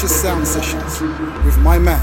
To Sound Sessions with my man,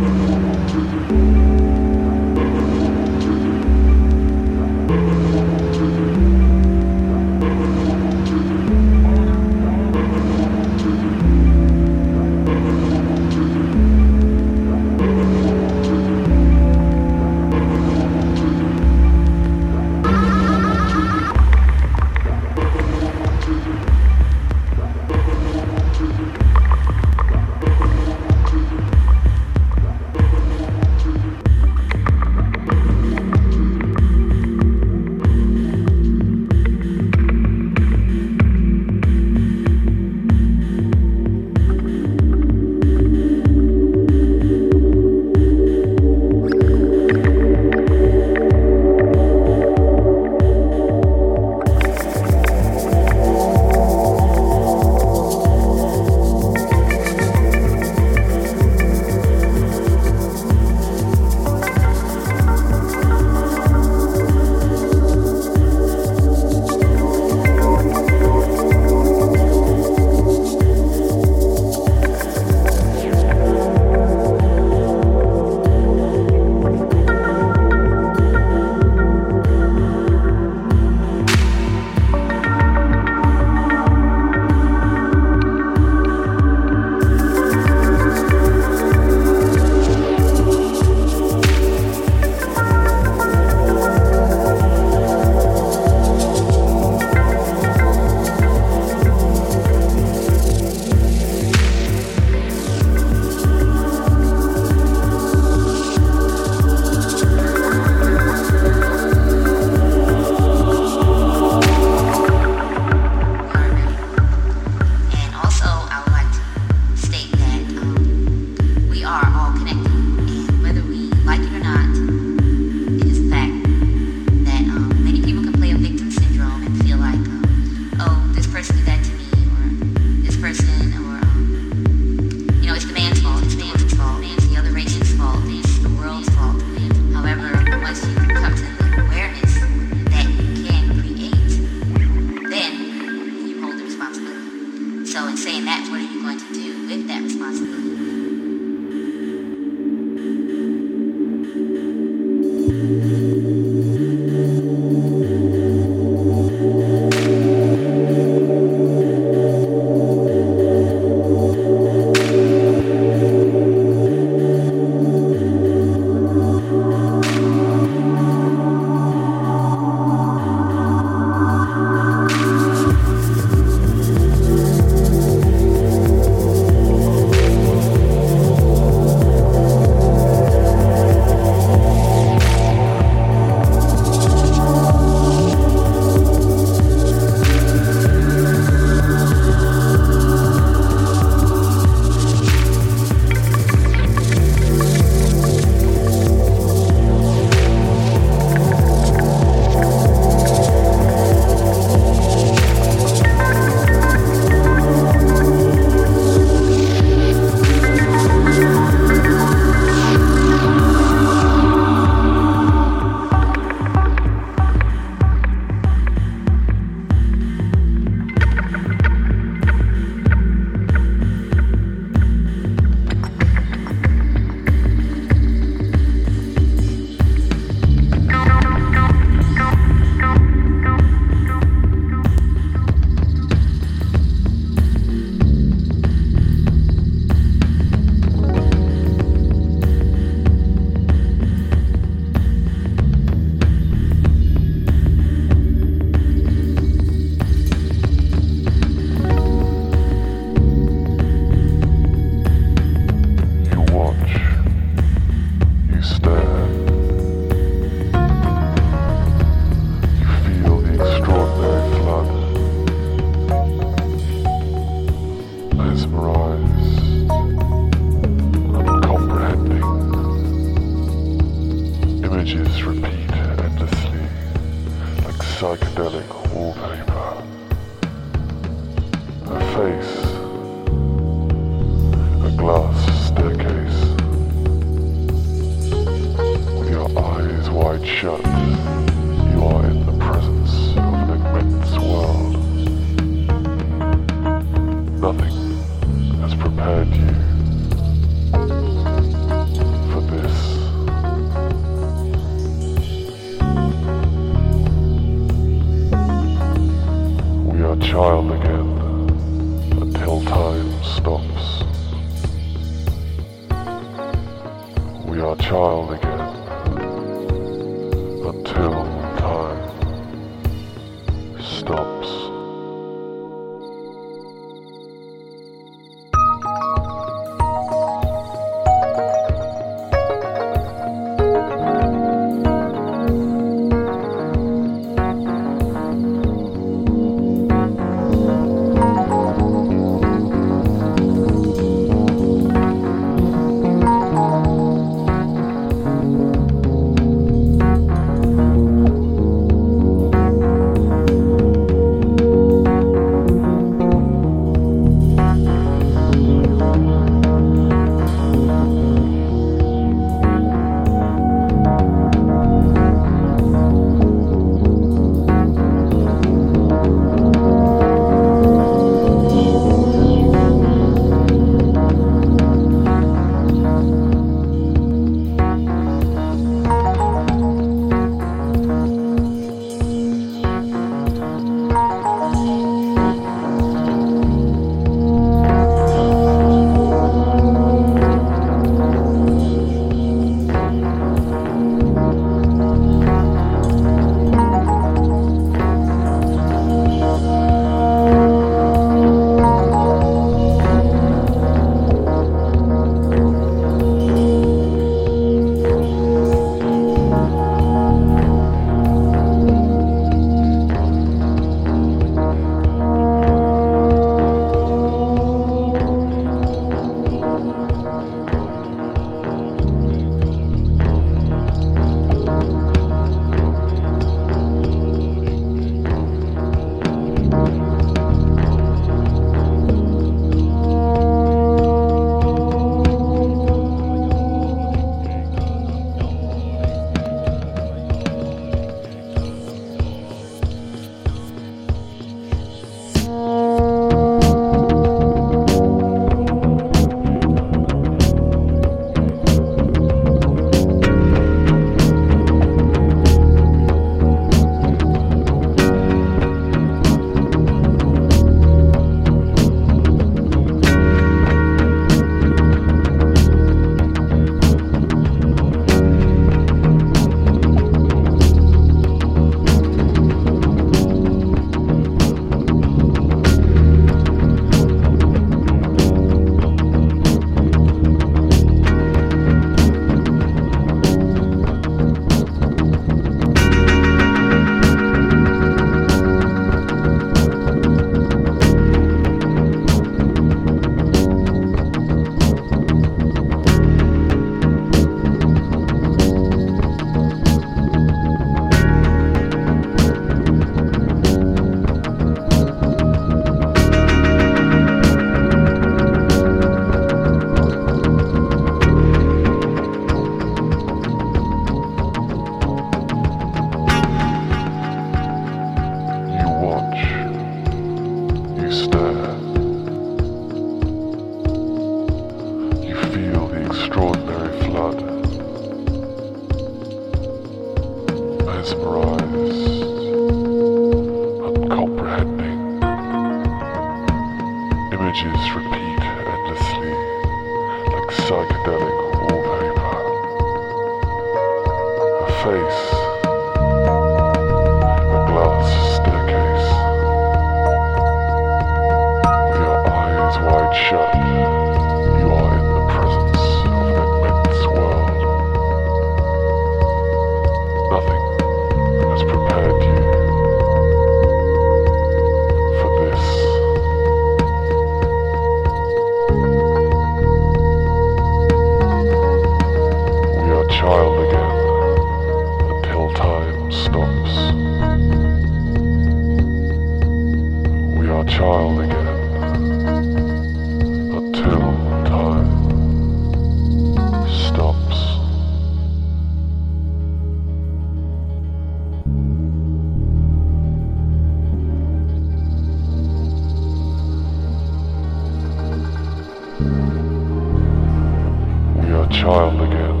We are child again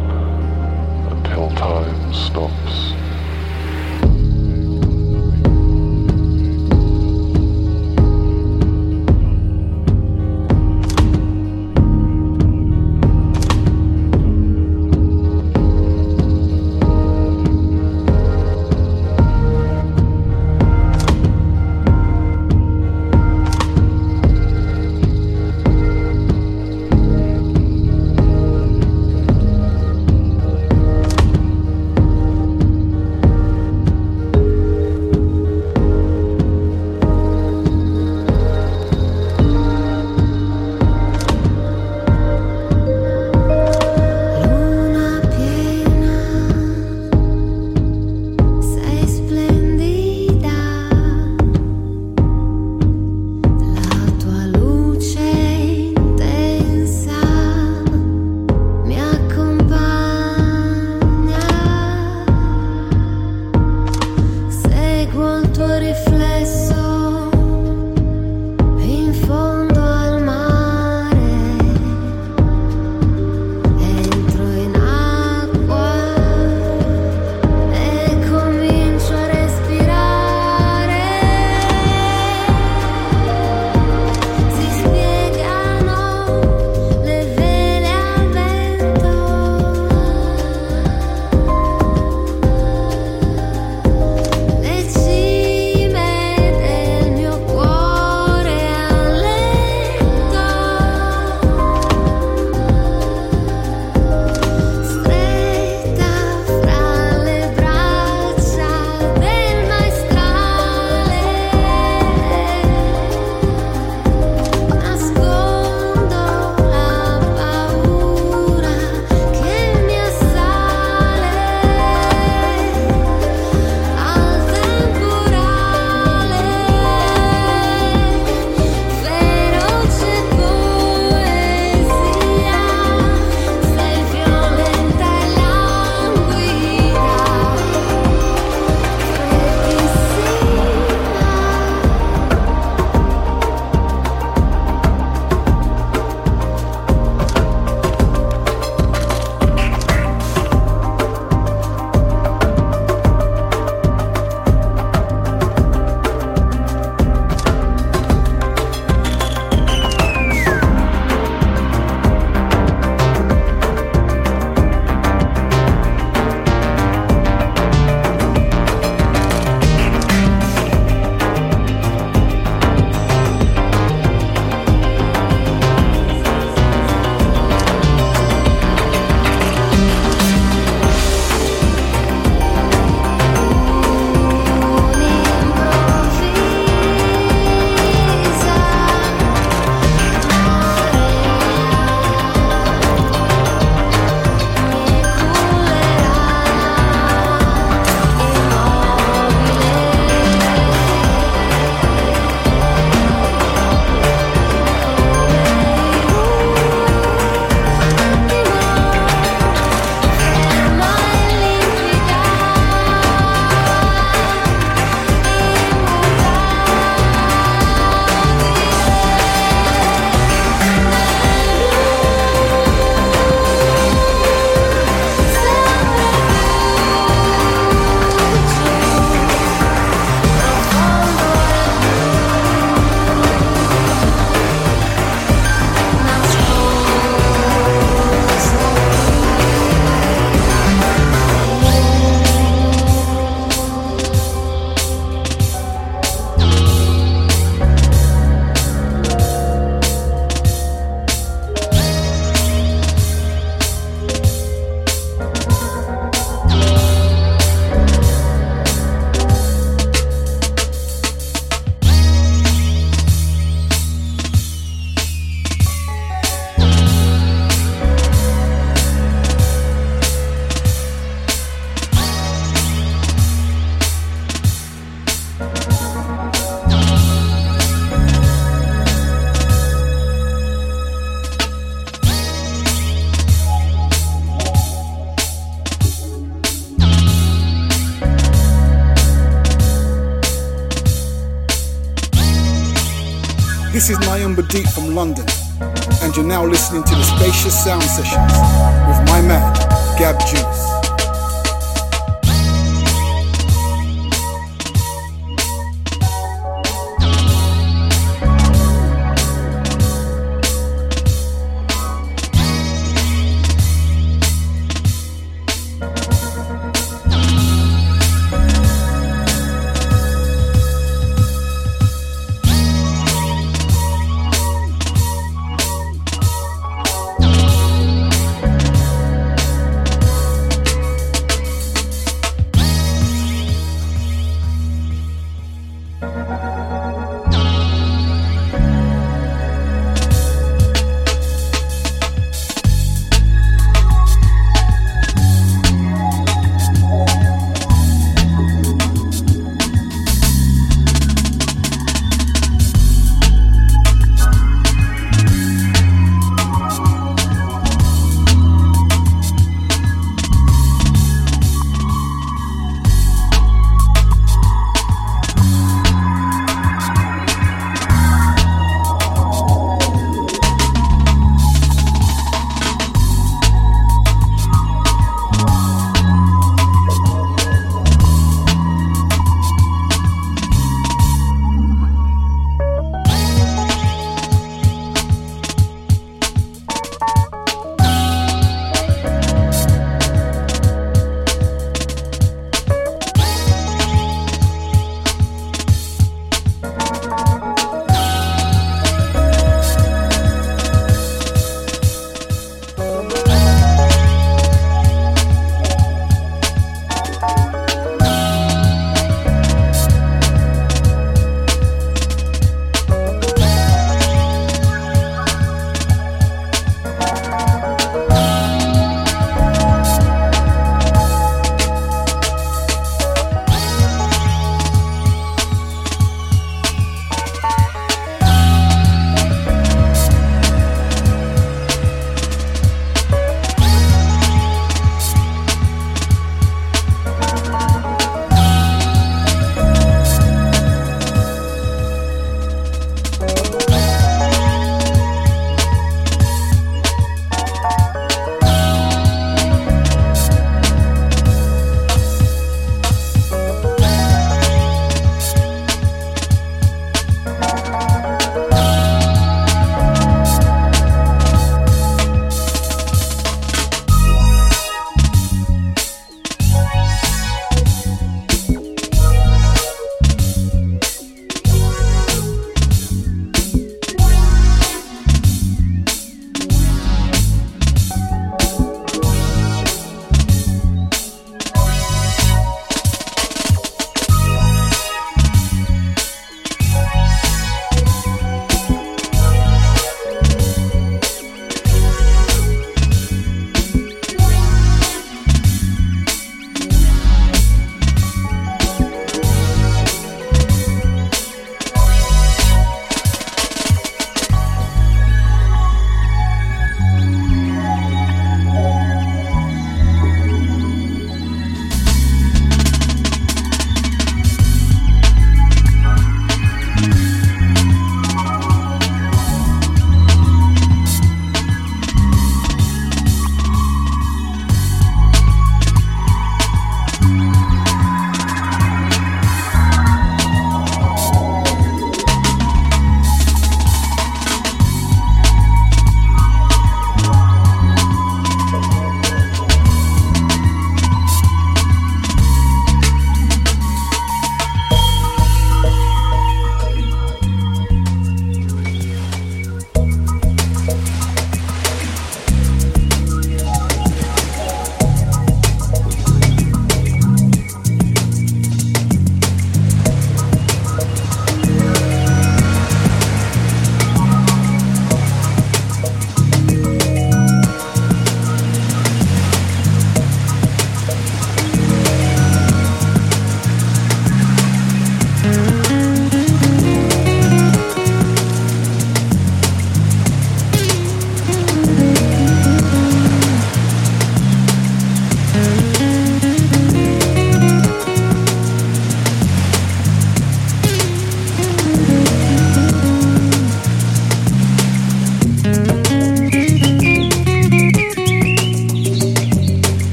until time stops. Sound Sessions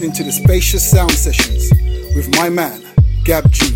listening to the Spacious Sound Sessions with my man, Gab Juice.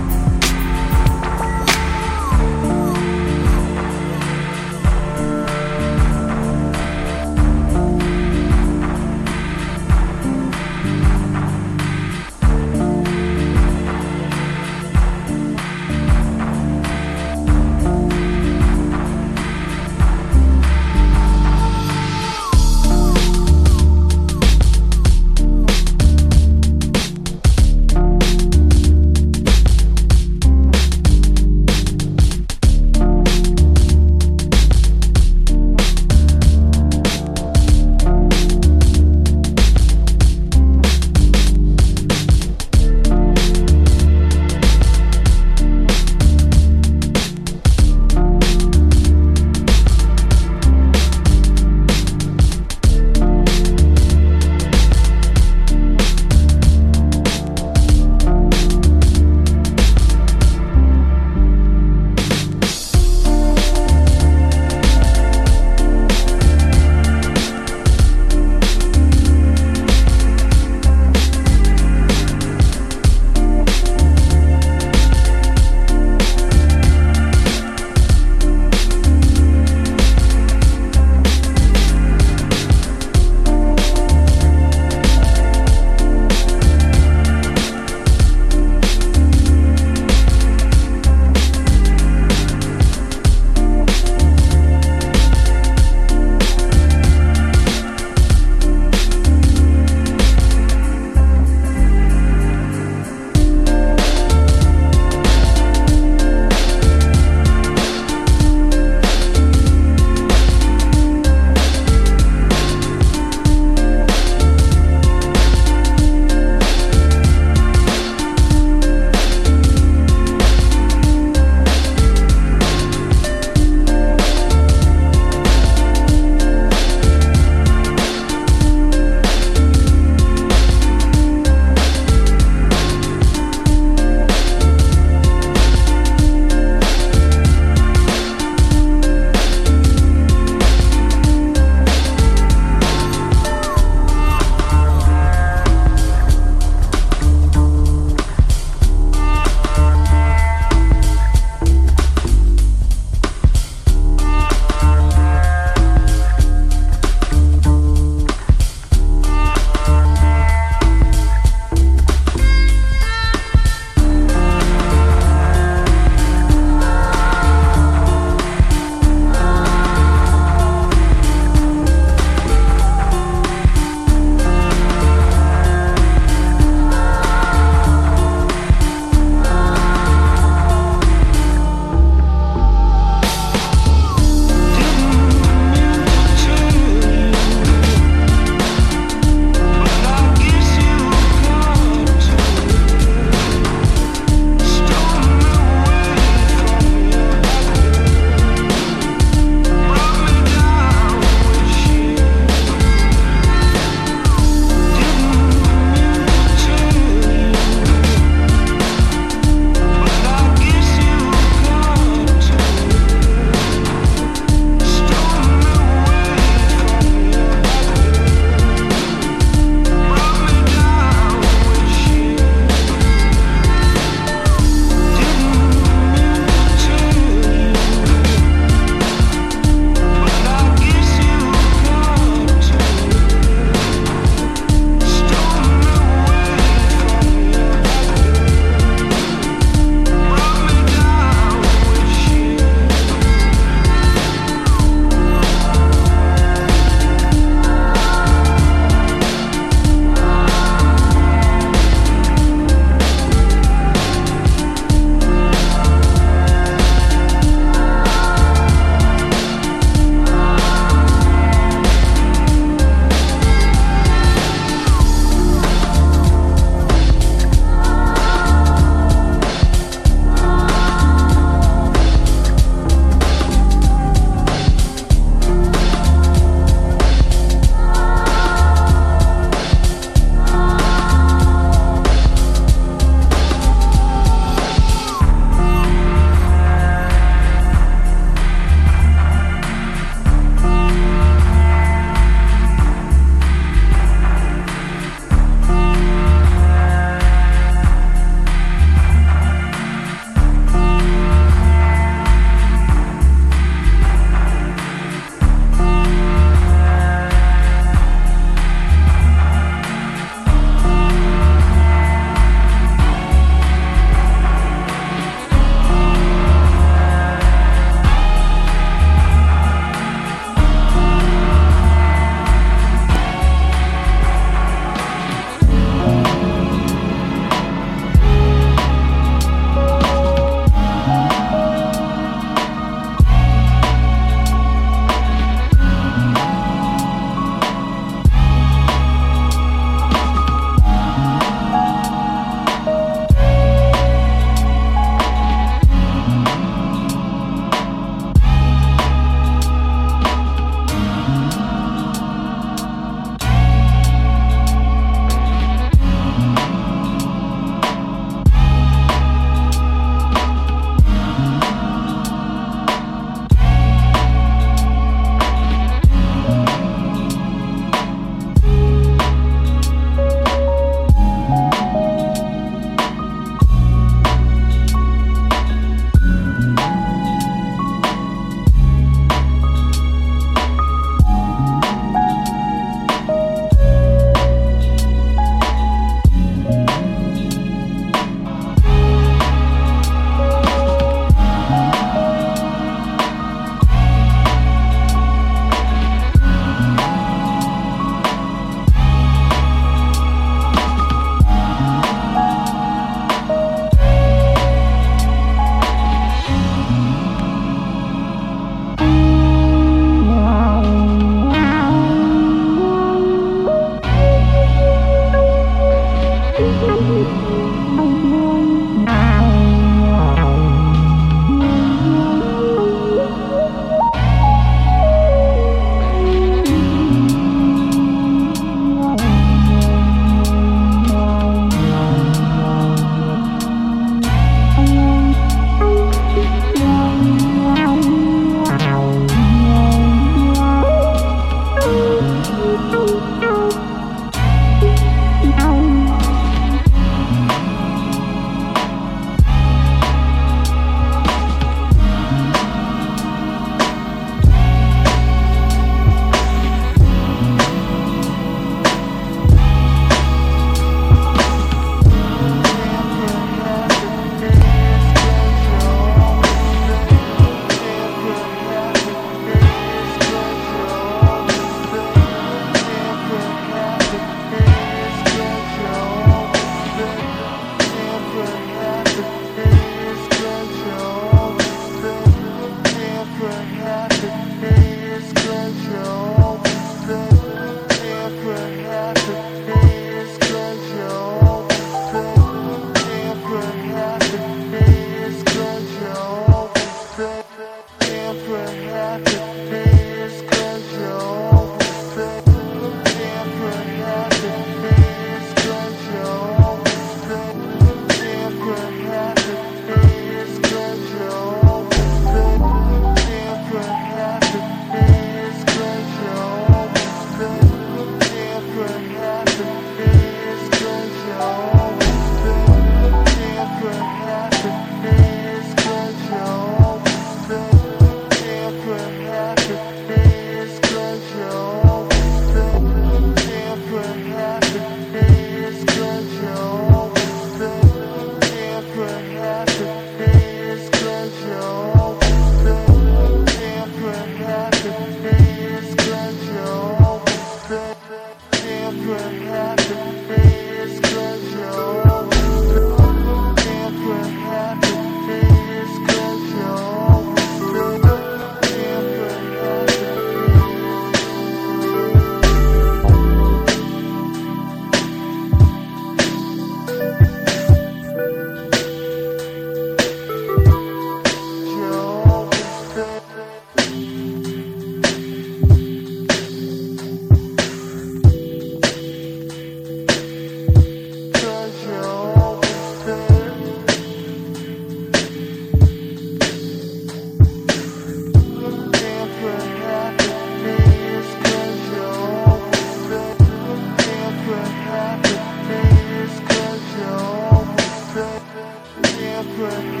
work.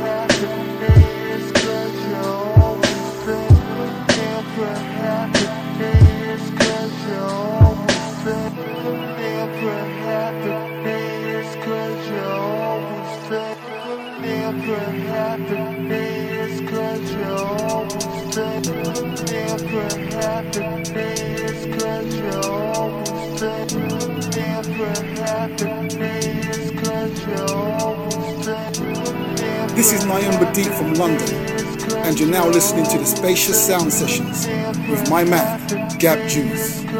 This is Nayan Deep from London, and you're now listening to the Spacious Sound Sessions with my man, Gab Juice.